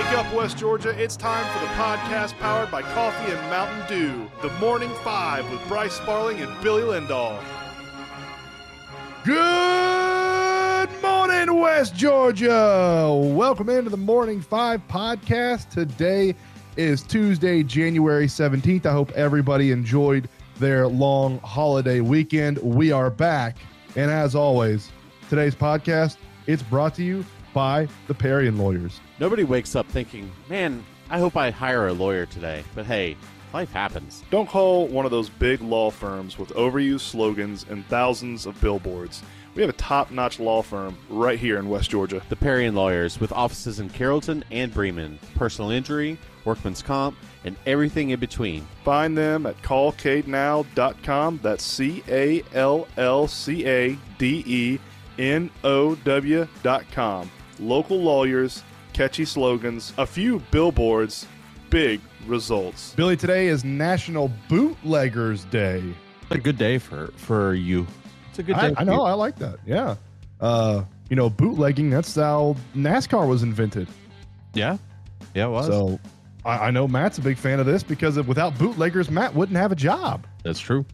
Wake up, West Georgia. It's time for the podcast powered by Coffee and Mountain Dew. The Morning Five with Bryce Sparling and Billy Lindahl. Good morning, West Georgia. Welcome into the Morning Five podcast. Today is Tuesday, January 17th. I hope everybody enjoyed their long holiday weekend. We are back. And as always, today's podcast, it's brought to you by the Parian Lawyers. Nobody wakes up thinking, man, I hope I hire a lawyer today. But hey, life happens. Don't call one of those big law firms with overused slogans and thousands of billboards. We have a top notch law firm right here in West Georgia. The Parian Lawyers, with offices in Carrollton and Bremen, personal injury, workman's comp, and everything in between. Find them at callcadenow.com. That's C A L L C A D E N O W.com. Local lawyers, catchy slogans, a few billboards, big results. Billy, today is National Bootleggers Day. It's a good day for, for you. It's a good day. I for know, you. I like that. Yeah. Uh, you know, bootlegging, that's how NASCAR was invented. Yeah. Yeah, it was. So I, I know Matt's a big fan of this because of, without bootleggers, Matt wouldn't have a job. That's true.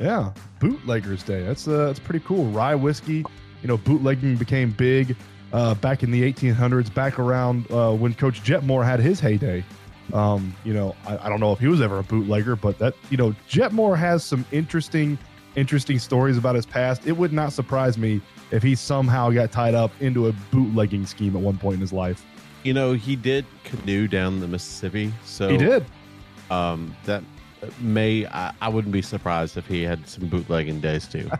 Yeah, Bootleggers Day. That's uh, that's pretty cool. Rye whiskey. You know, bootlegging became big uh, back in the 1800s, back around uh, when Coach Jetmore had his heyday. Um, you know, I, I don't know if he was ever a bootlegger, but that you know, Jetmore has some interesting, interesting stories about his past. It would not surprise me if he somehow got tied up into a bootlegging scheme at one point in his life. You know, he did canoe down the Mississippi. So He did. Um, that may, I, I wouldn't be surprised if he had some bootlegging days too.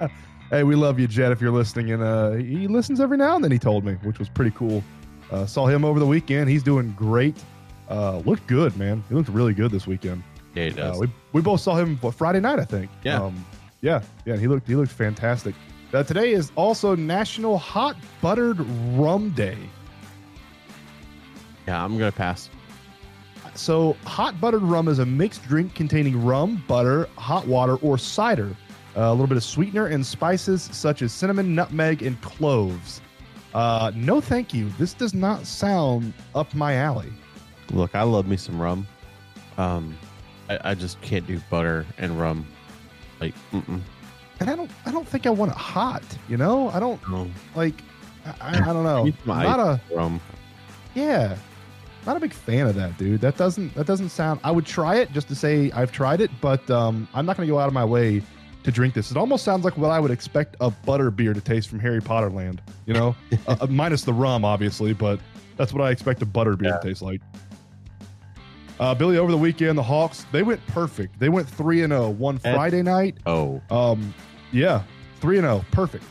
Hey, we love you, Jet, if you're listening. And uh, he listens every now and then, he told me, which was pretty cool. Uh, saw him over the weekend. He's doing great. Uh, looked good, man. He looked really good this weekend. yeah, he does. Uh, we, we both saw him what, Friday night, I think. Yeah. Um, yeah. Yeah. He looked he looked fantastic. Uh, today is also National Hot Buttered Rum Day. yeah, I'm going to pass. So, hot buttered rum is a mixed drink containing rum, butter, hot water, or cider, uh, a little bit of sweetener, and spices such as cinnamon, nutmeg, and cloves. Uh, no, thank you. This does not sound up my alley. Look, I love me some rum. Um, I, I just can't do butter and rum. Like, mm-mm. And I don't, I don't think I want it hot. You know, I don't No. like. I, I don't know. Not a, rum. yeah, not a big fan of that, dude. That doesn't, that doesn't sound. I would try it just to say I've tried it, but um, I'm not going to go out of my way to drink this. It almost sounds like what I would expect a butter beer to taste from Harry Potter land. You know, uh, uh, minus the rum, obviously, but that's what I expect a butter beer to taste like. Uh, Billy, over the weekend, the Hawks they went perfect. They went three and zero. One Friday night. Oh, Um, yeah, three and zero, perfect,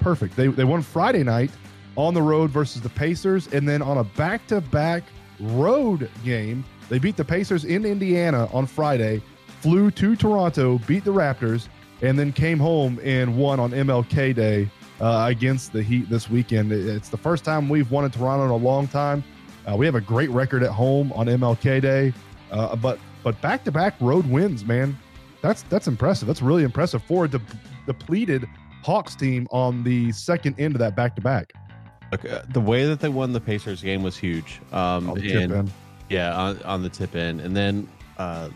perfect. They they won Friday night on the road versus the Pacers, and then on a back to back road game, they beat the Pacers in Indiana on Friday, flew to Toronto, beat the Raptors, and then came home and won on MLK Day uh, against the Heat this weekend. It's the first time we've won in Toronto in a long time. Uh, we have a great record at home on MLK Day, uh, but but back to back road wins, man. That's that's impressive. That's really impressive for a de- depleted Hawks team on the second end of that back to back. the way that they won the Pacers game was huge. Um, and yeah, on, on the tip end, and then uh,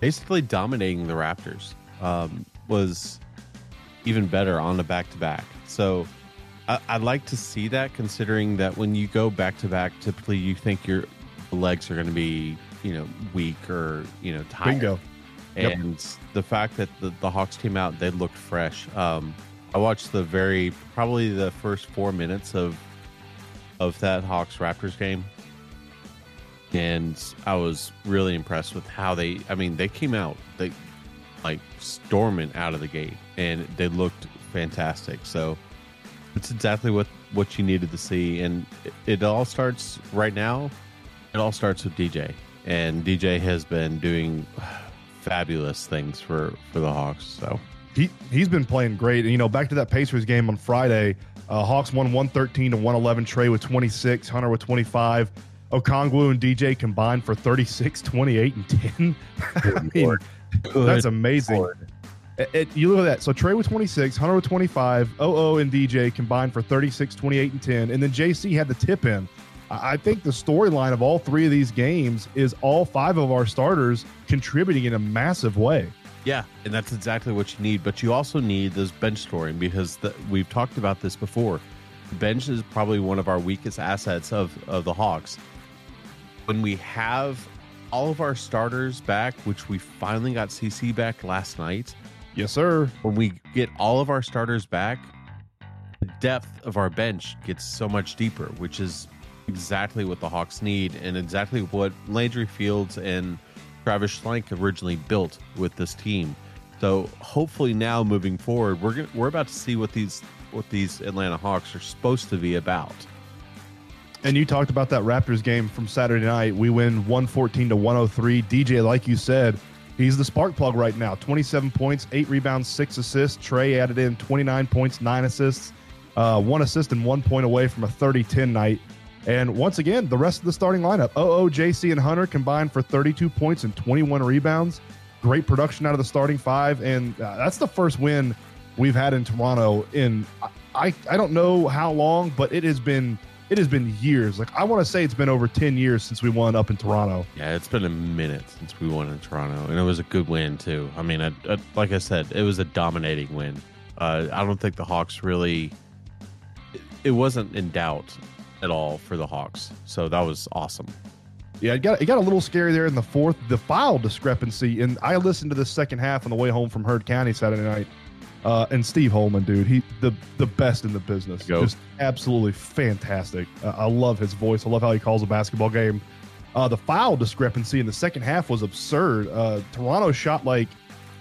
basically dominating the Raptors um, was even better on the back to back. So I, I'd like to see that, considering that when you go back to back, typically you think your legs are going to be you know weak or you know tired. Bingo. Yep. And the fact that the, the Hawks came out, they looked fresh. Um, I watched the very probably the first four minutes of of that Hawks Raptors game, and I was really impressed with how they. I mean, they came out they like storming out of the gate, and they looked fantastic. So it's exactly what what you needed to see, and it, it all starts right now. It all starts with DJ, and DJ has been doing fabulous things for for the Hawks. So he he's been playing great. And you know, back to that Pacers game on Friday, uh, Hawks won 113 to 111. Trey with 26, Hunter with 25. Okongwu and DJ combined for 36, 28, and 10. I mean, that's amazing. It- it- you look at that. So Trey with 26, Hunter with 25, OO and DJ combined for 36, 28, and 10. And then JC had the tip in I think the storyline of all three of these games is all five of our starters contributing in a massive way. Yeah, and that's exactly what you need. But you also need this bench scoring because the, we've talked about this before. The bench is probably one of our weakest assets of, of the Hawks. When we have all of our starters back, which we finally got CC back last night, Yes, sir. when we get all of our starters back, the depth of our bench gets so much deeper, which is exactly what the Hawks need and exactly what Landry Fields and Travis Schlenk originally built with this team. So hopefully now moving forward, we're we're about to see what these what these Atlanta Hawks are supposed to be about. And you talked about that Raptors game from Saturday night. We win 114 to 103. DJ, like you said, he's the spark plug right now. 27 points, eight rebounds, six assists. Trey added in 29 points, nine assists, uh, one assist, and one point away from a 30 10 night. And once again, the rest of the starting lineup OO, JC, and Hunter combined for 32 points and 21 rebounds. Great production out of the starting five. And uh, that's the first win we've had in Toronto in, I, I don't know how long, but it has been it has been years. Like I want to say it's been over 10 years since we won up in Toronto. Yeah, it's been a minute since we won in Toronto, and it was a good win too. I mean, I, I, like I said, it was a dominating win. Uh, I don't think the Hawks really. It, it wasn't in doubt at all for the Hawks, so that was awesome. Yeah, it got it got a little scary there in the fourth. The foul discrepancy, and I listened to the second half on the way home from Heard County Saturday night. Uh, and Steve Holman, dude, he the the best in the business. Go. Just absolutely fantastic. Uh, I love his voice. I love how he calls a basketball game. Uh, the foul discrepancy in the second half was absurd. Uh, Toronto shot like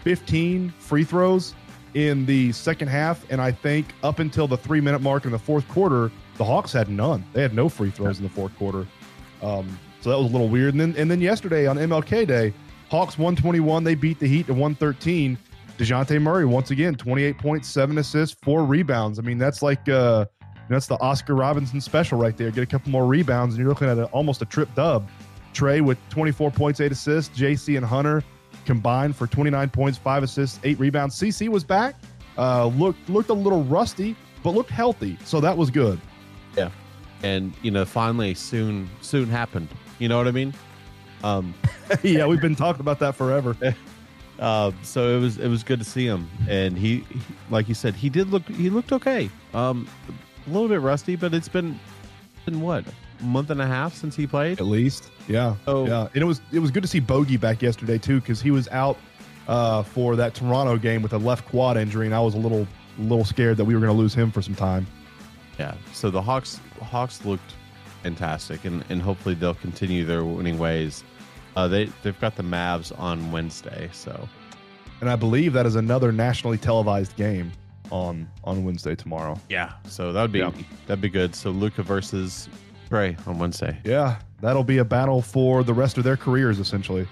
15 free throws in the second half, and I think up until the three minute mark in the fourth quarter, the Hawks had none. They had no free throws in the fourth quarter. Um, so that was a little weird. And then and then yesterday on MLK Day, Hawks 121, they beat the Heat to 113. DeJounte Murray, once again, 28 points, seven assists, four rebounds. I mean, that's like uh that's the Oscar Robinson special right there. Get a couple more rebounds, and you're looking at a, almost a trip dub. Trey with 24 points, eight assists. JC and Hunter combined for 29 points, five assists, eight rebounds. CC was back. Uh, looked looked a little rusty, but looked healthy, so that was good. Yeah, and you know, finally, soon, soon happened. You know what I mean? Um, yeah, we've been talking about that forever. uh, so it was it was good to see him, and he, he like you said, he did look he looked okay. Um, a little bit rusty, but it's been been what a month and a half since he played. At least, yeah, Oh. yeah. And it was it was good to see Bogey back yesterday too, because he was out uh, for that Toronto game with a left quad injury, and I was a little little scared that we were going to lose him for some time. Yeah. So the Hawks Hawks looked fantastic, and, and hopefully they'll continue their winning ways. Uh, they they've got the Mavs on Wednesday, so And I believe that is another nationally televised game on on Wednesday tomorrow. yeah. So that would be Yeah. that'd be good. So Luka versus Trey on Wednesday. Yeah, that'll be a battle for the rest of their careers, essentially.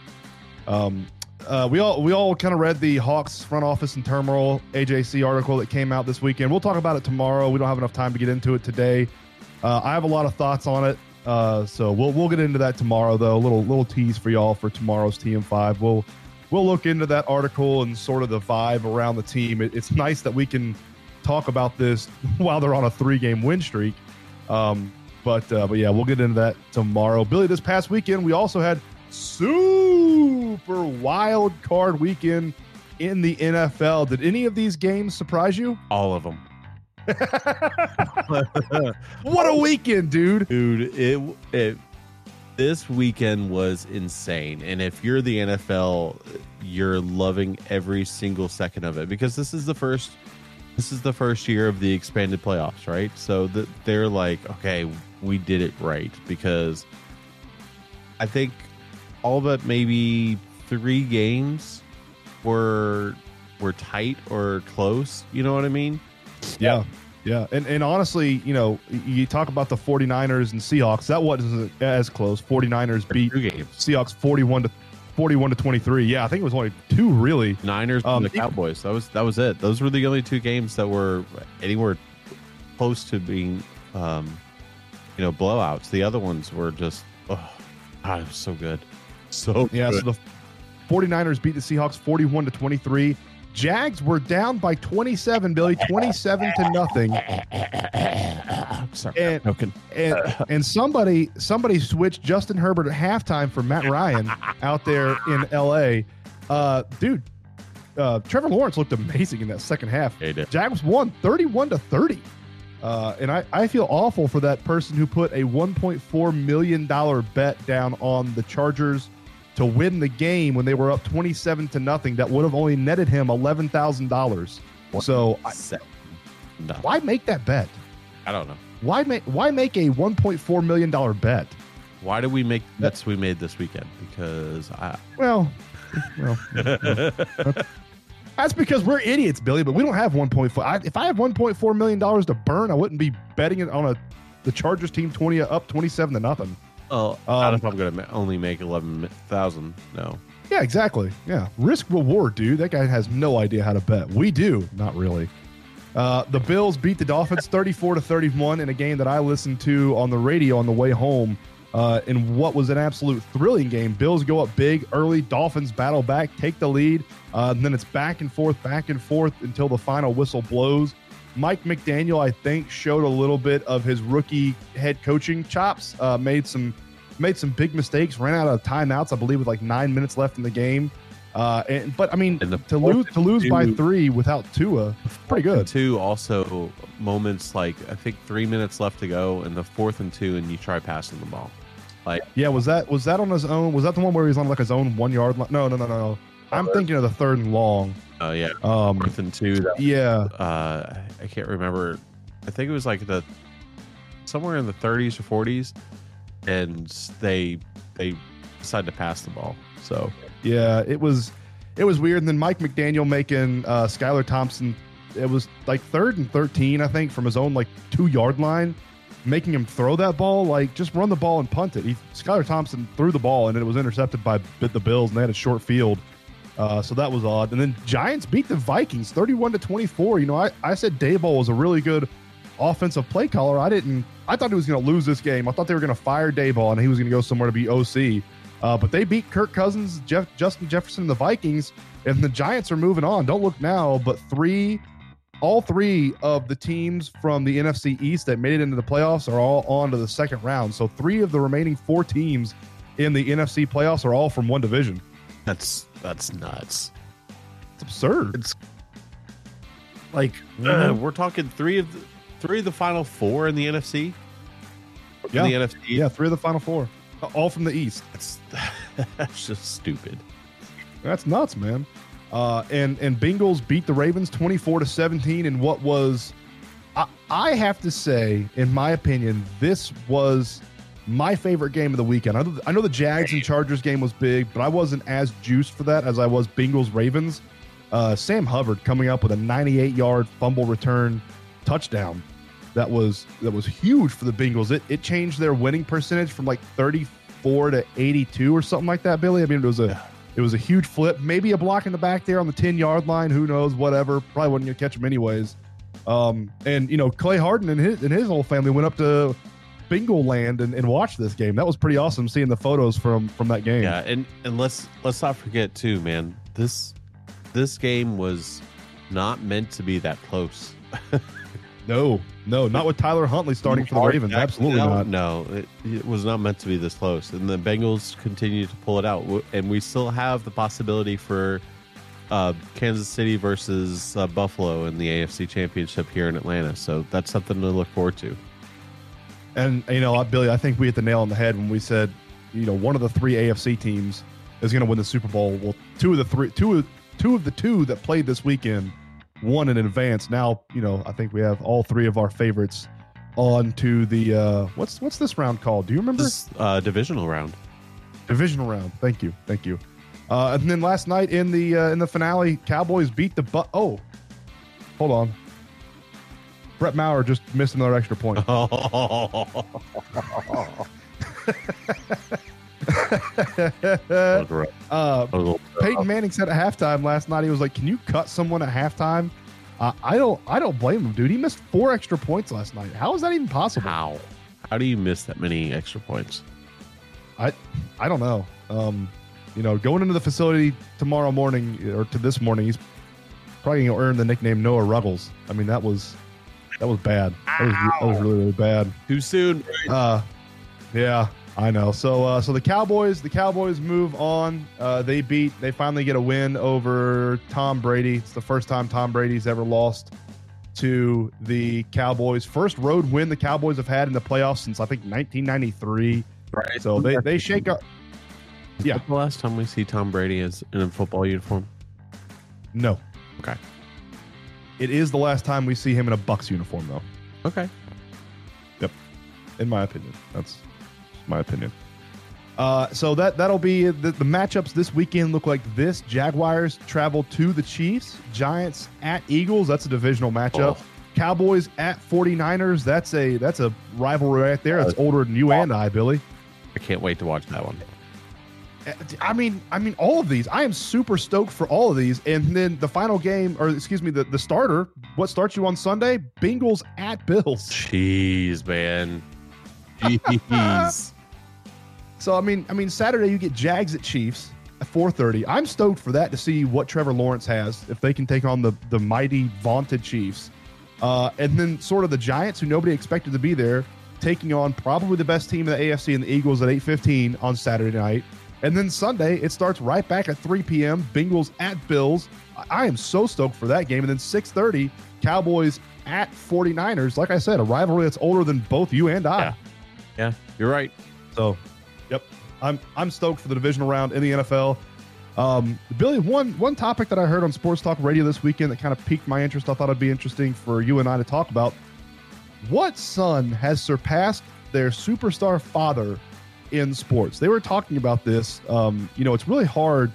Um, uh, we all we all kind of read the Hawks front office and turmoil AJC article that came out this weekend. We'll talk about it tomorrow. We don't have enough time to get into it today. Uh, I have a lot of thoughts on it, uh, so we'll we'll get into that tomorrow. Though a little little tease for y'all for tomorrow's TM5. We'll we'll look into that article and sort of the vibe around the team. It, it's nice that we can talk about this while they're on a three game win streak. Um, but uh, but yeah, we'll get into that tomorrow. Billy, this past weekend we also had super wild card weekend in the NFL. Did any of these games surprise you? All of them. What a weekend, dude! dude it it this weekend was insane. And if you're the nfl you're loving every single second of it because this is the first this is the first year of the expanded playoffs right? So that they're like okay we did it right because i think all but maybe three games were were tight or close. You know what i mean Yeah. Yeah. And, and honestly, you know, you talk about the 49ers and Seahawks. That wasn't as close. 49ers beat Seahawks 41 to 41 to 23. Yeah, I think it was only two really. Niners Um, and the Cowboys. That was that was it. Those were the only two games that were anywhere close to being, um, you know, blowouts. The other ones were just, oh, God, it was so good, so Yeah, good. so the 49ers beat the Seahawks 41 to 23. Jags were down by 27, Billy, 27 to nothing. sorry, And- token. and and somebody somebody switched Justin Herbert at halftime for Matt Ryan out there in L.A. Uh, dude, uh, Trevor Lawrence looked amazing in that second half. He did. Jags won 31 to 30. Uh, and I, I feel awful for that person who put a $1.4 million bet down on the Chargers to win the game when they were up 27 to nothing. That would have only netted him $11,000. So I, no, why make that bet? I don't know. Why make why make a 1.4 million dollar bet? Why did we make bets we made this weekend? Because I. Well, well, that's because we're idiots, Billy. But we don't have 1.4. I, if I have 1.4 million dollars to burn, I wouldn't be betting it on a the Chargers team 20 up 27 to nothing. Oh, not Um, if I'm going to only make eleven thousand. No. Yeah, exactly. Yeah, risk reward, dude. That guy has no idea how to bet. We do, not really. Uh, the Bills beat the Dolphins 34 to 31 in a game that I listened to on the radio on the way home. Uh, in what was an absolute thrilling game. Bills go up big early. Dolphins battle back, take the lead. Uh, and then it's back and forth, back and forth until the final whistle blows. Mike McDaniel, I think, showed a little bit of his rookie head coaching chops. Uh, made some made some big mistakes. Ran out of timeouts, I believe, with like nine minutes left in the game. Uh, and but I mean, to lose to lose by three without Tua, pretty good. Two also moments like I think three minutes left to go, and the fourth and two, and you try passing the ball. Like Yeah, was that was that on his own? Was that the one where he was on like his own one yard line? No, no, no, no. no. I'm thinking of the third and long. Oh yeah, Um, fourth and two. That, yeah, uh, I can't remember. I think it was like the somewhere in the 30s or 40s, and they they decided to pass the ball. So yeah. It was it was weird. And then Mike McDaniel making uh, Skylar Thompson. It was like third and thirteen, I think, from his own like two yard line, making him throw that ball. Like just run the ball and punt it. He, Skylar Thompson threw the ball and it was intercepted by the Bills, and they had a short field. Uh, so that was odd. And then Giants beat the Vikings 31 to 24. You know, I, I said Daboll was a really good offensive play caller. I didn't, I thought he was going to lose this game. I thought they were going to fire Daboll and he was going to go somewhere to be OC. Uh, but they beat Kirk Cousins, Jeff, Justin Jefferson, and the Vikings, and the Giants are moving on. Don't look now, but three, all three of the teams from the NFC East that made it into the playoffs are all on to the second round. So three of the remaining four teams in the NFC playoffs are all from one division. that's that's nuts. It's absurd. It's like uh, we're talking three of the, three of the final four in the NFC. Yeah. In the NFC. Yeah, three of the final four, all from the East. That's that's just stupid. That's nuts, man. Uh, and and Bengals beat the Ravens twenty four to seventeen in what was, I, I have to say, in my opinion, this was my favorite game of the weekend. I know, I know the Jags and Chargers game was big, but I wasn't as juiced for that as I was Bengals Ravens. Uh, Sam Hubbard coming up with a ninety eight yard fumble return touchdown. That was that was huge for the Bengals. It it changed their winning percentage from like thirty four to eighty two or something like that. Billy, I mean, it was a it was a huge flip. Maybe a block in the back there on the 10 yard line. Who knows? Whatever. Probably wasn't going to catch him anyways. Um, and, you know, Clay Harden and his, and his whole family went up to Bengal land and, and watched this game. That was pretty awesome seeing the photos from from that game. Yeah, and and let's let's not forget too, man. This this game was not meant to be that close. No, no, not with Tyler Huntley starting for the Ravens. Absolutely now, not. No, it, it was not meant to be this close. And the Bengals continue to pull it out, and we still have the possibility for uh, Kansas City versus uh, Buffalo in the AFC Championship here in Atlanta. So that's something to look forward to. And, you know, Billy, I think we hit the nail on the head when we said, you know, one of the three AFC teams is going to win the Super Bowl. Well, two of the three, two of, two of the two that played this weekend won in advance. Now, you know, I think we have all three of our favorites on to the uh what's what's this round called? Do you remember? This uh, divisional round. Divisional round. Thank you. Thank you. Uh and then last night in the uh, in the finale, Cowboys beat the but oh. Hold on. Brett Maher just missed another extra point. uh Peyton Manning said at halftime last night, he was like, "Can you cut someone at halftime?" Uh, I don't, I don't blame him, dude. He missed four extra points last night. How is that even possible? How? How do you miss that many extra points? I I don't know. Um, you know, going into the facility tomorrow morning or to this morning, he's probably gonna earn the nickname Noah Ruggles. I mean, that was That was bad. That was, that was really really bad. Too soon. Uh, yeah, I know. So, uh, so the Cowboys, the Cowboys move on. Uh, they beat. They finally get a win over Tom Brady. It's the first time Tom Brady's ever lost to the Cowboys. First road win the Cowboys have had in the playoffs since I think 1993. Right. So they they shake up. Is yeah. the last time we see Tom Brady is in a football uniform? No. Okay. It is the last time we see him in a Bucs uniform, though. Okay. Yep. In my opinion. That's my opinion. Uh, so that that'll be the, the matchups this weekend. Look like this: Jaguars travel to the Chiefs, Giants at Eagles. That's a divisional matchup. Oh. Cowboys at 49ers. That's a that's a rivalry right there. That's older than you and I, Billy. I can't wait to watch that one. I mean, I mean, all of these. I am super stoked for all of these. And then the final game, or excuse me, the, the starter. What starts you on Sunday? Bengals at Bills. Jeez, man. Jeez. So I mean, I mean, Saturday you get Jags at Chiefs at 4:30. I'm stoked for that to see what Trevor Lawrence has if they can take on the the mighty vaunted Chiefs, uh, and then sort of the Giants who nobody expected to be there, taking on probably the best team in the AFC and the Eagles at 8:15 on Saturday night, and then Sunday it starts right back at 3 p.m. Bengals at Bills. I- I am so stoked for that game, and then 6:30 Cowboys at 49ers. Like I said, a rivalry that's older than both you and I. Yeah. Yeah, you're right. So, yep, I'm I'm stoked for the divisional round in the NFL. Um, Billy, one one topic that I heard on Sports Talk Radio this weekend that kind of piqued my interest. I thought it'd be interesting for you and I to talk about. What son has surpassed their superstar father in sports? They were talking about this. Um, you know, it's really hard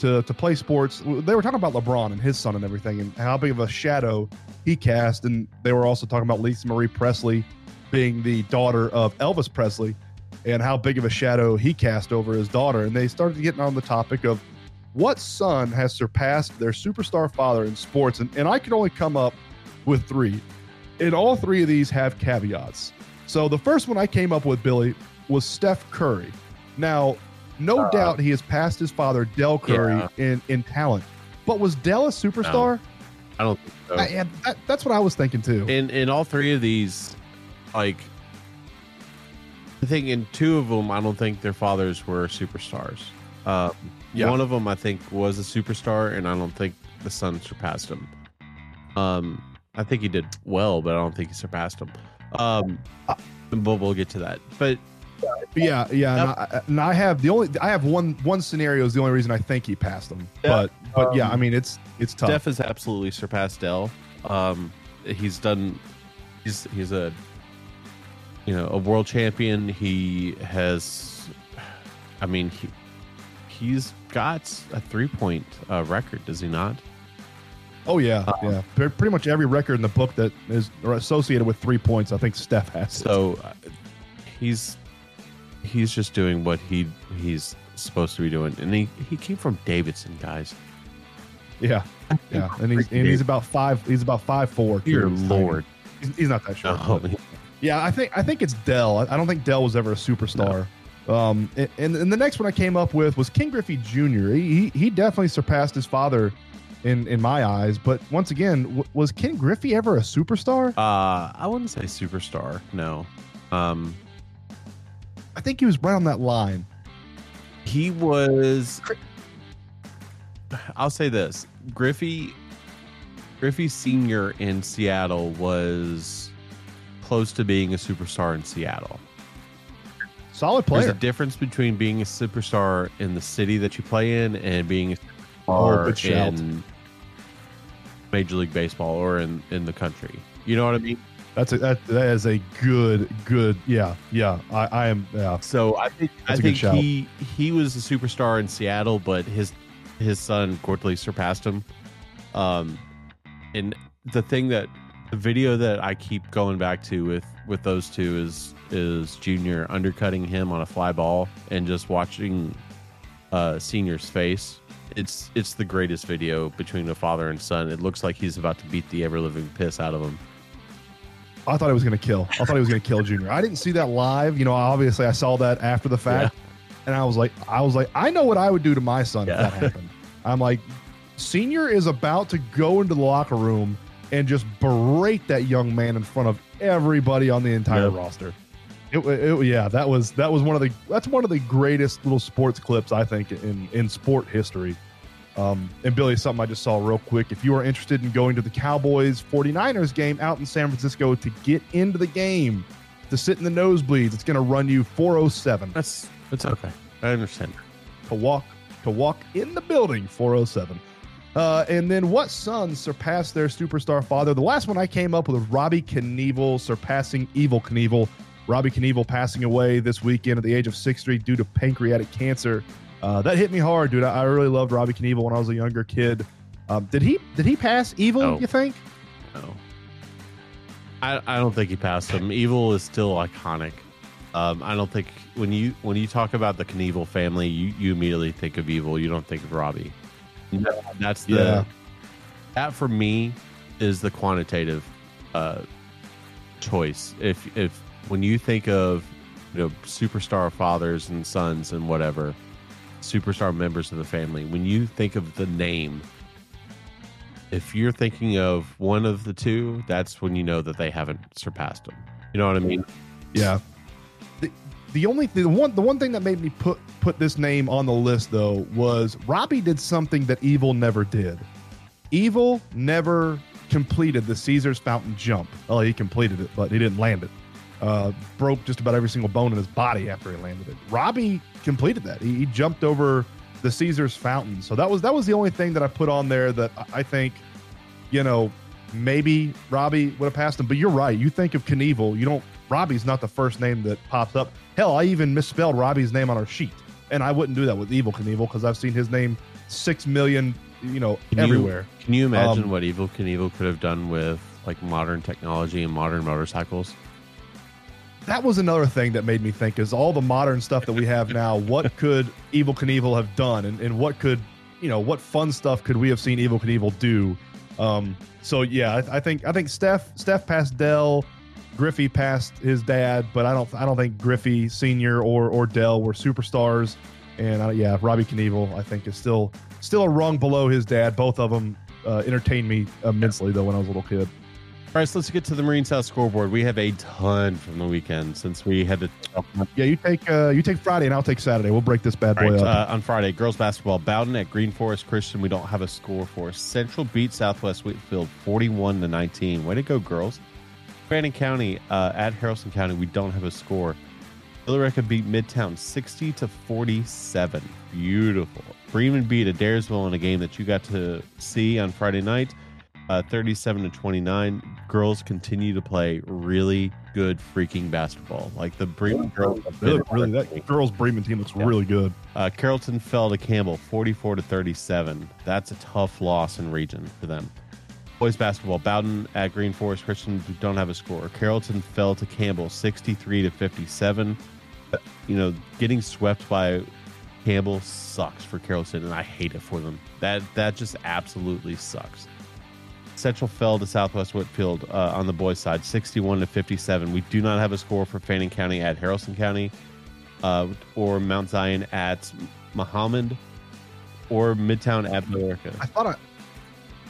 to to play sports. They were talking about LeBron and his son and everything, and how big of a shadow he cast. And they were also talking about Lisa Marie Presley being the daughter of Elvis Presley and how big of a shadow he cast over his daughter. And they started getting on the topic of what son has surpassed their superstar father in sports. And, and I could only come up with three. And all three of these have caveats. So the first one I came up with, Billy, was Steph Curry. Now, no Uh, doubt he has passed his father, Dell Curry, Yeah. in, in talent. But was Dell a superstar? I don't think so. I, that, that's what I was thinking too. in in all three of these, like I think in two of them, I don't think their fathers were superstars. Um, Yeah. One of them, I think, was a superstar, and I don't think the son surpassed him. Um, I think he did well, but I don't think he surpassed him. Um, but we'll get to that. But Yeah, yeah, and, I, and I have the only I have one one scenario is the only reason I think he passed him. Yeah, But but yeah, um, I mean it's it's tough. Steph has absolutely surpassed Dell. Um, he's done. He's he's a you know a world champion. He has. I mean he he's got a three point uh, record, does he not? oh yeah, um, yeah. Pre- Pretty much every record in the book that is associated with three points, I think Steph has. So uh, he's he's just doing what he he's supposed to be doing, and he he came from Davidson, guys. yeah, yeah, and he's and he's about five. He's about five four. Dear Lord, he's, he's not that short. no. Yeah, I think I think it's Dell. I I don't think Dell was ever a superstar. Um, and, and and the next one I came up with was Ken Griffey Jr. He he definitely surpassed his father in in my eyes. But once again, w- was Ken Griffey ever a superstar? Uh, I wouldn't say superstar. No. Um, I think he was right on that line. he was. I'll say this: Griffey, Griffey Senior in Seattle was close to being a superstar in Seattle. Solid There's player. a difference between being a superstar in the city that you play in and being a Oh, superstar shout. in Major League Baseball or in in the country. You know what I mean? That's a that, that is a good good yeah yeah. I, I am yeah. So I think That's I think he he was a superstar in Seattle, but his his son quickly surpassed him. Um, and the thing that the video that I keep going back to with with those two is is Junior undercutting him on a fly ball and just watching uh Senior's face. It's it's the greatest video between a father and son. It looks like he's about to beat the ever living piss out of him. I thought he was going to kill. I thought he was going to kill Junior. I didn't see that live. You know, obviously I saw that after the fact, and I was like, I was like, I know what I would do to my son Yeah. if that happened. I'm like, Senior is about to go into the locker room and just berate that young man in front of everybody on the entire Yep. roster. It, it, yeah, that was that was one of the that's one of the greatest little sports clips I think in in sport history. Um, and Billy, something I just saw real quick. If you are interested in going to the Cowboys 49ers game out in San Francisco to get into the game, to sit in the nosebleeds, it's going to run you 407 That's that's okay. I understand. to walk to walk in the building 407 uh, and then what sons surpassed their superstar father the last one i came up with was robbie knievel surpassing evel knievel robbie knievel passing away this weekend at the age of 63 due to pancreatic cancer uh, that hit me hard dude I, I really loved robbie knievel when i was a younger kid um, did he did he pass evel No. you think No. I, I don't think he passed him. Evel is still iconic. Um, I don't think when you when you talk about the Knievel family, you, you immediately think of Evel. You don't think of Robbie. No, that's the Yeah. that for me is the quantitative uh, choice. If if when you think of you know superstar fathers and sons and whatever, superstar members of the family, when you think of the name if you're thinking of one of the two, that's when you know that they haven't surpassed them. You know what I mean? Yeah. The, only the one the one thing that made me put put this name on the list though was Robbie did something that Evel never did. Evel never completed the Caesar's Fountain jump. Oh, he completed it, but he didn't land it. Uh, broke just about every single bone in his body after he landed it. Robbie completed that. He, he jumped over the Caesar's Fountain. So that was that was the only thing that I put on there that I think, you know, maybe Robbie would have passed him. But you're right. You think of Knievel, you don't. Robbie's not the first name that pops up. Hell, I even misspelled Robbie's name on our sheet, and I wouldn't do that with Evel Knievel because I've seen his name six million, you know, Can you- everywhere. Can you imagine Um, what Evel Knievel could have done with like modern technology and modern motorcycles? that was another thing that made me think is all the modern stuff that we have now what could evel knievel have done and, and what could you know what fun stuff could we have seen evel knievel do um so yeah i, I think i think steph steph passed dell griffey passed his dad but i don't i don't think griffey senior or or dell were superstars. And uh, yeah robbie knievel i think is still still a rung below his dad. Both of them uh, entertained me immensely though when i was a little kid All right, so let's get to the Marine South scoreboard. We have a ton from the weekend since we had to. yeah you take uh you take friday and i'll take saturday we'll break this bad boy right, up uh, on Friday, girls basketball, Bowdon at Green Forest Christian. We don't have a score for. Central beat Southwest Whitfield 41 to 19. Way to go, girls. Brandon County uh, at Haralson County, we don't have a score. Villa Rica beat Midtown 60 to 47. Beautiful. Bremen beat Adairsville in a game that you got to see on Friday night, uh, 37 to 29. Girls continue to play really good freaking basketball. Like the Bremen girls, have They been look really that girls Bremen team looks Yeah. really good. uh, Carrollton fell to Campbell 44 to 37. That's a tough loss in region for them. Boys basketball, Bowdon at Green Forest Christian don't have a score. Carrollton fell to Campbell 63 to 57. You know, getting swept by Campbell sucks for Carrollton, and I hate it for them. That that just absolutely sucks. Central fell to Southwest Whitfield uh, on the boys' side, 61 to 57. We do not have a score for Fannin County at Haralson County uh, or Mount Zion at Muhammad or Midtown at Villa Rica. I thought I,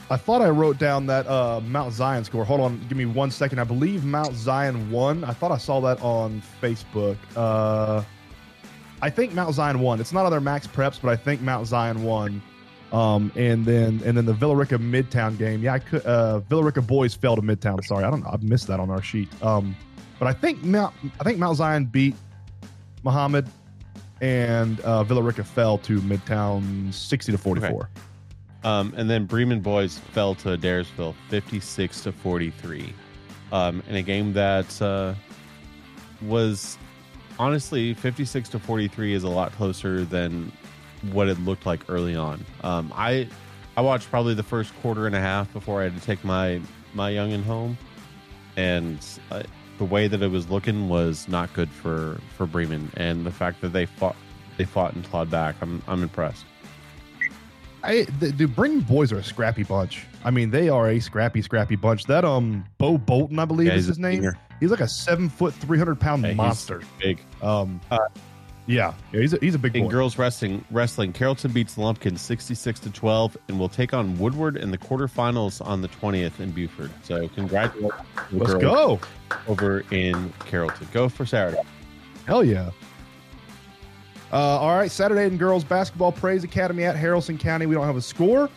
I thought I wrote down that uh, Mount Zion score. Hold on, give me one second. I believe Mount Zion won. I thought I saw that on Facebook. Uh, I think Mount Zion won. It's not on their max preps, but I think Mount Zion won. Um, and then and then the Villa Rica Midtown game. Yeah, I could. Uh, Villa Rica boys fell to Midtown. Sorry, I don't know. I missed that on our sheet. Um, but I think Mount I think Mount Zion beat Muhammad, and uh, Villa Rica fell to Midtown sixty to forty four. Um, and then Bremen boys fell to Adairsville 56 to 43 um, in a game that uh, was honestly 56 to 43 is a lot closer than what it looked like early on. Um, I I watched probably the first quarter and a half before I had to take my my youngin home, and uh, the way that it was looking was not good for for Bremen, and the fact that they fought they fought and clawed back, I'm I'm impressed. I the, the Bremen boys are a scrappy bunch. I mean, they are a scrappy, scrappy bunch. That um, Bo Bolton, I believe Yeah, is his name. senior. He's like a seven foot, three hundred pound Yeah, he's monster. Big. Um, Yeah, yeah, he's a, he's a big In boy. girls wrestling, wrestling, Carrollton beats Lumpkin 66 to 12 and will take on Woodward in the quarterfinals on the 20th in Buford. So congratulations Let's go. over in Carrollton. Go for Saturday. Hell yeah. Uh, all right, Saturday in girls basketball praise academy at Haralson County. We don't have a score.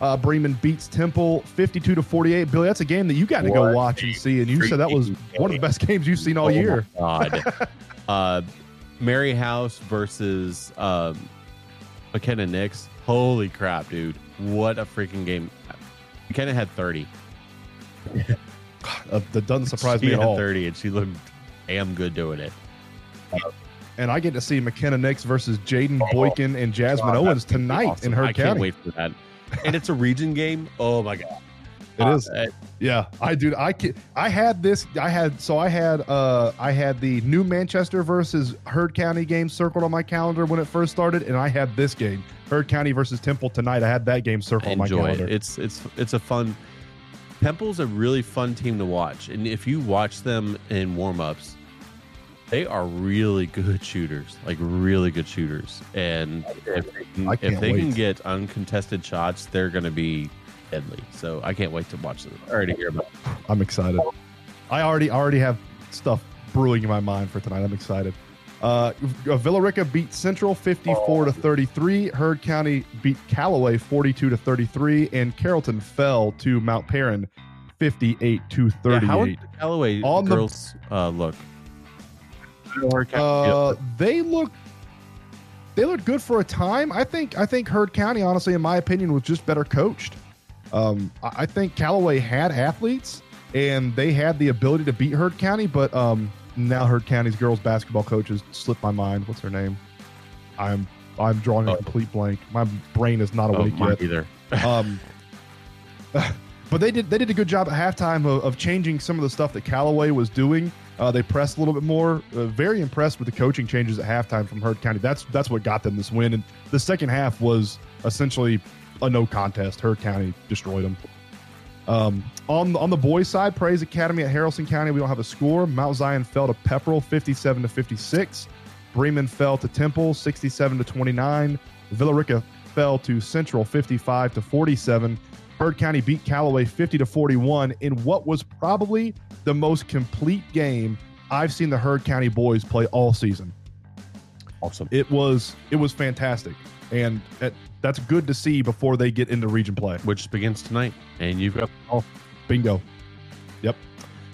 Uh, Bremen beats Temple 52 to 48. Billy, that's a game that you got to go watch and see, and you said that was one of the best games you've seen all Oh year. uh, Mary House versus um, McKenna Nix. Holy crap, dude. What a freaking game. McKenna had 30. Uh, that doesn't surprise she me at had all. 30, and she looked damn good doing it. And I get to see McKenna Nix versus Jaden Oh, Boykin and Jasmine God, Owens that's gonna be tonight awesome. in Heard I can't wait for that. And it's a region game. Oh my god. It is. Uh, Yeah, I do. I can, I had this. I had so I had uh I had the New Manchester versus Heard County game circled on my calendar when it first started, and I had this game Heard County versus Temple tonight. I had that game circled on my calendar. it. It's it's it's a fun. Temple's a really fun team to watch, and if you watch them in warm-ups, they are really good shooters, like really good shooters. And if they can, if they can get uncontested shots, they're going to be deadly. So I can't wait to watch them. I already hear about. It. I'm excited. I already already have stuff brewing in my mind for tonight. I'm excited. Uh, Villa Rica beat Central 54 to 33. Heard County beat Callaway 42 to 33, and Carrollton fell to Mount Paran 58 to 38. Yeah, how would the Callaway On the- girls uh, look? Uh, they look they looked good for a time. I think I think Heard County, honestly, in my opinion, was just better coached. Um, I think Callaway had athletes and they had the ability to beat Heard County, but um, now Heard County's girls basketball coach has slipped my mind. What's her name? I'm I'm drawing a Oh. complete blank. My brain is not oh, awake mine yet. either. Um, but they did they did a good job at halftime of, of changing some of the stuff that Callaway was doing. Uh, they pressed a little bit more. Uh, very impressed with the coaching changes at halftime from Heard County. That's that's what got them this win. And the second half was essentially a no contest. Heard County destroyed them. Um, on on the boys' side, Praise Academy at Haralson County. We don't have a score. Mount Zion fell to Pepperell, fifty-seven to fifty-six. Bremen fell to Temple, sixty-seven to twenty-nine. Villa Rica fell to Central, fifty-five to forty-seven. Heard County beat Callaway 50 to 41 in what was probably the most complete game I've seen the Heard County boys play all season. Awesome. It was it was fantastic, and that, that's good to see before they get into region play. Which begins tonight, and you've got Bingo. Yep.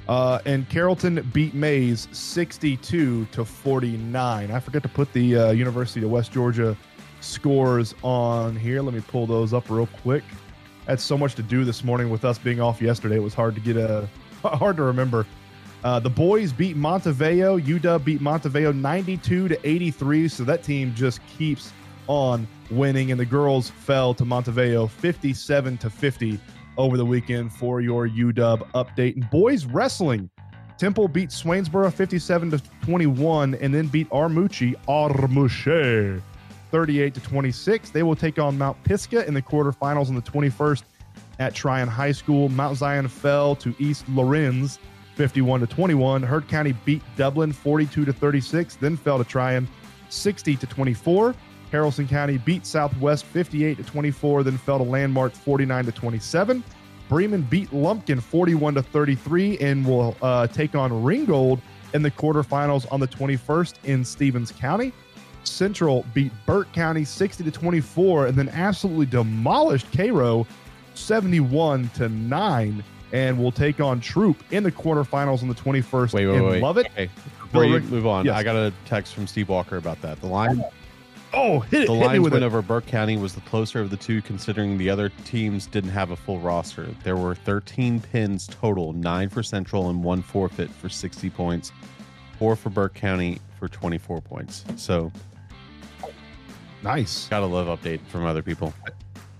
Uh, and Carrollton beat Mays 62 to 49. I forgot to put the uh, University of West Georgia scores on here. Let me pull those up real quick. Had so much to do this morning with us being off yesterday. It was hard to get a hard to remember. Uh, the boys beat Montevallo. UW beat Montevallo 92 to 83. So that team just keeps on winning. And the girls fell to Montevallo 57 to 50 over the weekend for your UW update. And boys wrestling, Temple beat Swainsboro 57 to 21 and then beat Armucci, Armuchee 38 to 26. They will take on Mount Pisgah in the quarterfinals on the 21st at Trion High School. Mount Zion fell to East Laurens 51 to 21. Heard County beat Dublin 42 to 36, then fell to Trion 60 to 24. Haralson County beat Southwest 58 to 24, then fell to Landmark 49 to 27. Bremen beat Lumpkin 41 to 33 and will uh, take on Ringgold in the quarterfinals on the 21st in Stephens County. Central beat Burke County 60 to 24 and then absolutely demolished Cairo 71 to 9 and will take on Troup in the quarterfinals on the 21st wait, wait, in wait. Lovett. Okay, before you Rick- move on, yes. I got a text from Steve Walker about that. The line, Oh, hit it. the hit me Lions with win it. over Burke County was the closer of the two, considering the other teams didn't have a full roster. There were 13 pins total, nine for Central and one forfeit for 60 points, four for Burke County for 24 points. So, Nice. gotta love update from other people.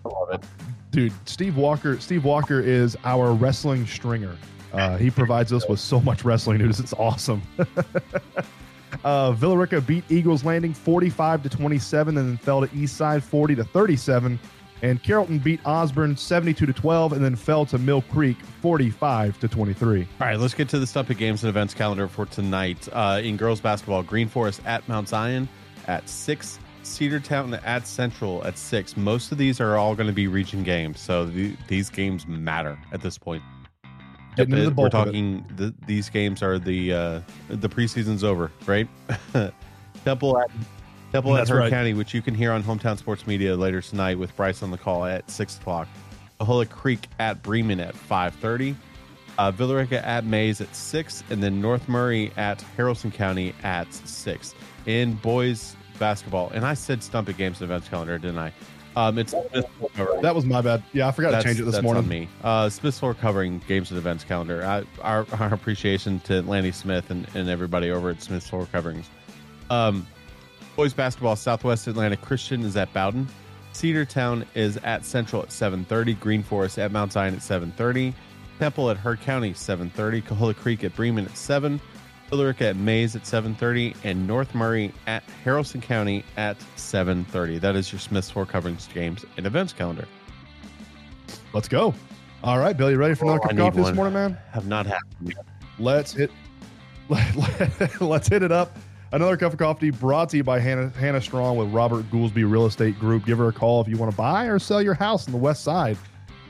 I love it. dude steve walker steve walker is our wrestling stringer uh, he provides us with so much wrestling news it's awesome uh, villa rica beat eagles landing 45 to 27 and then fell to eastside 40 to 37 and carrollton beat osborne 72 to 12 and then fell to mill creek 45 to 23 All right, let's get to the Stumpy Games and Events calendar for tonight. Uh, in girls basketball, Green Forest at Mount Zion, at six. Cedartown at Central at six. Most of these are all going to be region games, so the, these games matter at this point. Into the We're bulk of it. talking. The, these games are the uh, the preseason's over, right? Temple at Temple at That's right. County, which you can hear on Hometown Sports Media later tonight with Bryce on the call at six o'clock. Ahola Creek at Bremen at five thirty. Uh, Villa Rica at Mays at six, and then North Murray at Haralson County at six. In boys basketball, and I said Stumpy Games and Events calendar, didn't I? Um, it's That was my bad. Yeah, I forgot to change it this that's morning. on me. Uh, Smith's Floor covering games and events calendar. I, our, our appreciation to Lanny Smith and, and everybody over at Smith's Floor coverings. Um, boys basketball, Southwest Atlanta Christian is at Bowdon. Cedartown is at Central at 7:30. Green Forest at Mount Zion at 7:30. Temple at Heard County 7:30. Cahola Creek at Bremen at 7. Villa Rica at Mays at 7:30, and North Murray at Haralson County at 7:30. That is your Smith's Floor coverings games and events calendar. Let's go. All right, Bill, you ready for another Oh, I cup coffee this morning, man? Have not happened. yet. Let's hit. Let's hit it up. Another cup of coffee brought to you by Hannah, Hannah Strawn with Robert Goolsby Real Estate Group. Give her a call if you want to buy or sell your house in the west side.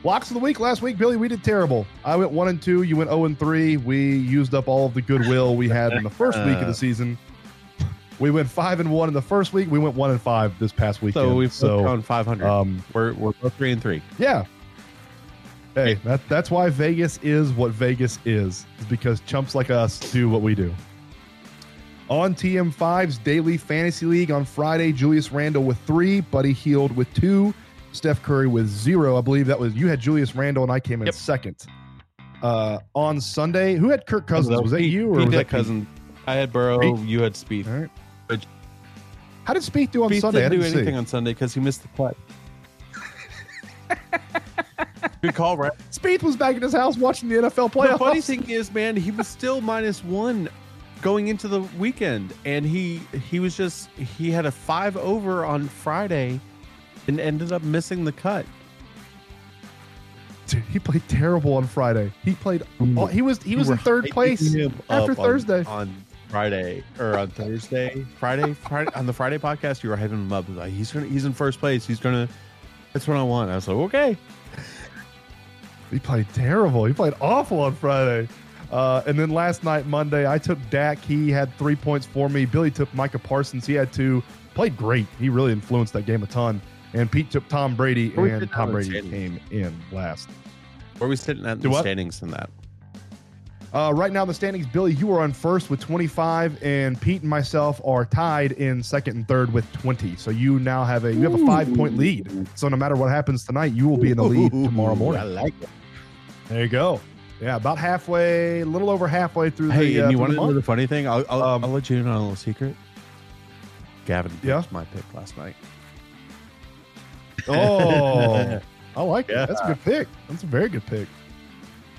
Locks of the week last week, Billy. We did terrible. I went one and two. You went zero and three. We used up all of the goodwill we had in the first week of the season. We went five and one in the first week. We went one and five this past weekend. So we've so on 500. um, we're we're both three and three. yeah. Hey, that, that's why Vegas is what Vegas is. Is because chumps like us do what we do. On TM5's daily fantasy league on Friday, Julius Randle with three, Buddy Hield with two, Steph Curry with zero. I believe that was you had Julius Randle and I came in Yep. second. Uh, on Sunday, who had Kirk Cousins? Was that Pete- you or Pete was that cousin? I had Burrow. Pete? You had Speed. All right. How did Speed do on Speed Sunday? I didn't do didn't anything see. on Sunday because he missed the cut. Good call, right? Speed was back in his house watching the NFL playoffs. The funny thing is, man, he was still minus one going into the weekend, and he he was just he had a five over on Friday, and ended up missing the cut. Dude, he played terrible on Friday. He played. oh, he was he was in third place after up on- Thursday. on, Friday or on Thursday, Friday, Friday on the Friday podcast. You were hyping him up like he's gonna he's in first place. He's gonna. That's what I want. I was like, okay. He played terrible. He played awful on Friday. Uh, and then last night, Monday, I took Dak. He had three points for me. Billy took Micah Parsons. He had two. Played great. He really influenced that game a ton. And Pete took Tom Brady, Where and Tom Brady came in last. Where are we sitting at Do the what? standings in that? Uh, right now, the standings, Billy, you are on first with 25, and Pete and myself are tied in second and third with 20. So you now have a you have a five point lead. So no matter what happens tonight, you will be in the lead tomorrow morning. I like it. There you go. Yeah, about halfway, a little over halfway through Hey, the. uh, you want to know the funny thing? I'll, I'll, Um, I'll let you in on a little secret. Gavin picked Yeah? my pick last night. Oh, I like Yeah. it. That's a good pick. That's a very good pick.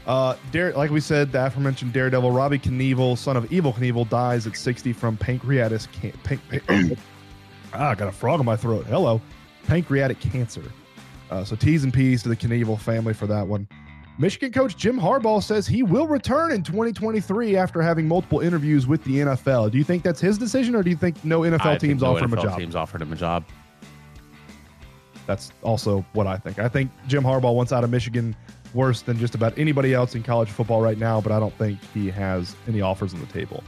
Uh, Dare, like we said, the aforementioned Daredevil Robbie Knievel, son of Evel Knievel, dies at 60 from pancreatic can- pan- pan- ah, I got a frog in my throat. Hello, pancreatic cancer. Uh, so T's and P's to the Knievel family for that one. Michigan coach Jim Harbaugh says he will return in 2023 after having multiple interviews with the NFL. Do you think that's his decision, or do you think no NFL I teams no offered him a job? Teams offered him a job. That's also what I think. I think Jim Harbaugh wants out of Michigan worse than just about anybody else in college football right now, but I don't think he has any offers on the table.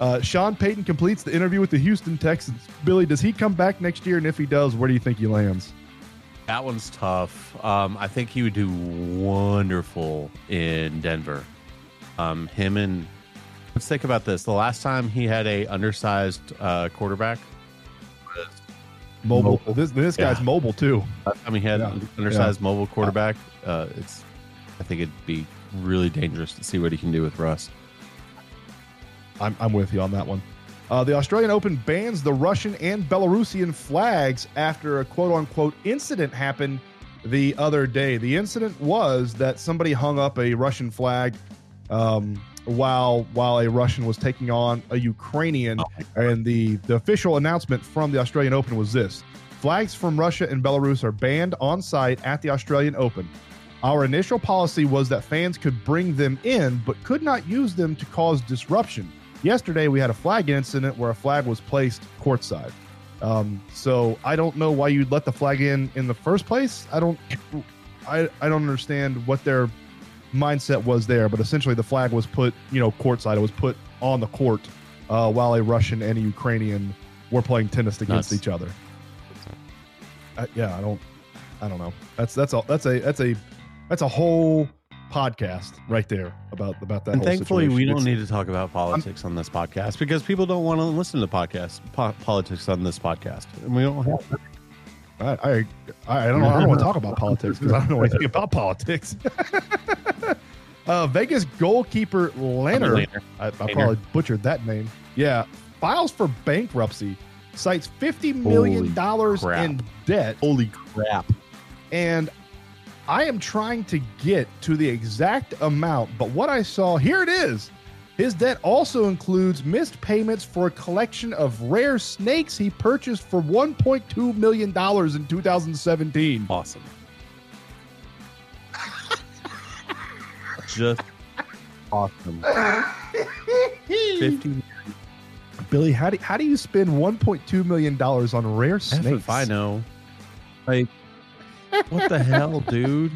Uh, Sean Payton completes the interview with the Houston Texans. Billy, does he come back next year? And if he does, where do you think he lands? That one's tough. Um, I think he would do wonderful in Denver. Um, him and let's think about this. The last time he had a undersized uh, quarterback, Mobile. Mobile. This this guy's Yeah. mobile too. I mean, he had Yeah. an undersized mobile quarterback, uh, it's. I think it'd be really dangerous to see what he can do with Russ. I'm, I'm with you on that one. Uh, the Australian Open bans the Russian and Belarusian flags after a quote unquote incident happened the other day. The incident was that somebody hung up a Russian flag um, while while a Russian was taking on a Ukrainian, and the the official announcement from the Australian Open was this: flags from Russia and Belarus are banned on site at the Australian Open. Our initial policy was that fans could bring them in, but could not use them to cause disruption. Yesterday, we had a flag incident where a flag was placed courtside. Um, so I don't know why you'd let the flag in in the first place. I don't, I, I don't understand what their mindset was there. But essentially, the flag was put, you know, courtside. It was put on the court uh, while a Russian and a Ukrainian were playing tennis against each other. Uh, yeah, I don't, I don't know. That's that's a that's a that's a that's a whole podcast right there about about that. and thankfully, we don't It's- need to talk about politics on this podcast because people don't want to listen to podcasts po- politics on this podcast, and we don't have. I, I, I don't know. I don't want to talk about politics because I don't know anything about politics. uh, Vegas goalkeeper Lanner, I, I probably butchered that name. Yeah, files for bankruptcy, cites fifty million dollars in debt, Holy crap! and I am trying to get to the exact amount. But what I saw here it is. His debt also includes missed payments for a collection of rare snakes he purchased for 1.2 million dollars in 2017. Awesome. Just awesome. Fifty. Billy, how do how do you spend 1.2 million dollars on rare F snakes? if I know. Like, what the hell, dude?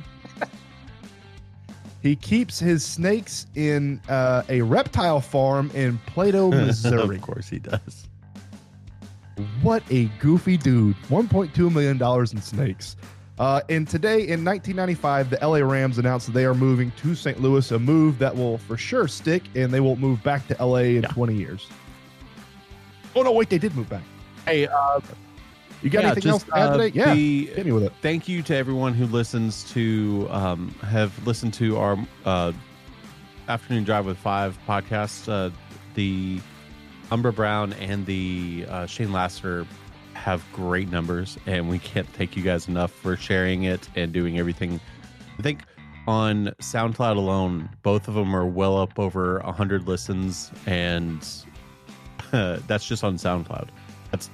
He keeps his snakes in uh, a reptile farm in Plato, Missouri. of course he does. what a goofy dude! 1.2 million dollars in snakes. Uh, and today, in 1995, the LA Rams announced that they are moving to St. Louis, a move that will for sure stick, and they won't move back to LA in Yeah. 20 years. Oh no, wait, they did move back. Hey, uh, You got yeah, anything else to add uh, today? Yeah, the- hit me with it. thank you to everyone who listens to um, have listened to our uh, afternoon drive with five podcast uh, the umbra brown and the uh, shane lasseter have great numbers and we can't thank you guys enough for sharing it and doing everything i think on soundcloud alone both of them are well up over 100 listens and that's just on soundcloud that's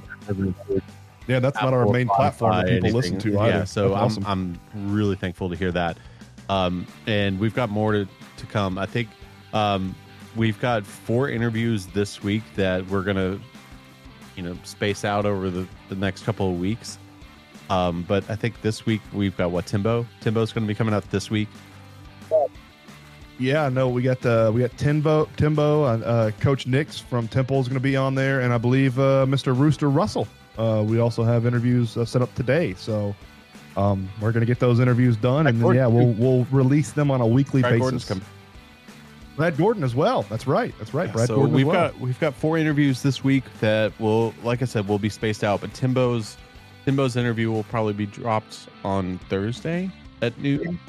Yeah, that's not our Apple, main platform that Spotify, people listen to either. Yeah, so I'm awesome. I'm really thankful to hear that. Um, and we've got more to, to come. I think um, we've got four interviews this week that we're gonna, you know, space out over the, the next couple of weeks. Um, but I think this week we've got what Timbo. Timbo's going to be coming out this week. Yeah, no, we got uh, we got Timbo, Timbo, uh, uh, Coach Nix from Temple is going to be on there, and I believe uh, Mr. Rooster Russell. Uh, we also have interviews uh, set up today, so um, we're going to get those interviews done, and then, yeah, we'll we'll release them on a weekly Brad basis. Gordon's. Brad Gordon as well. That's right. That's right. Brad so Gordon we've as well. got we've got four interviews this week that will, like I said, will be spaced out. But Timbo's Timbo's interview will probably be dropped on Thursday at noon.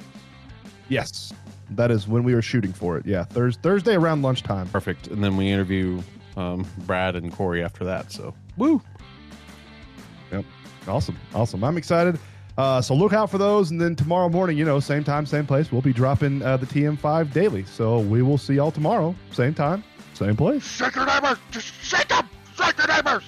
yes, that is when we were shooting for it. Yeah, Thurs Thursday around lunchtime. Perfect. And then we interview um, Brad and Corey after that. So woo. Awesome, awesome. I'm excited. Uh, so look out for those, and then tomorrow morning, you know, same time, same place, we'll be dropping uh, the TM5 daily. So we will see y'all tomorrow, same time, same place. Shake your neighbors! Just shake them! Shake your neighbors!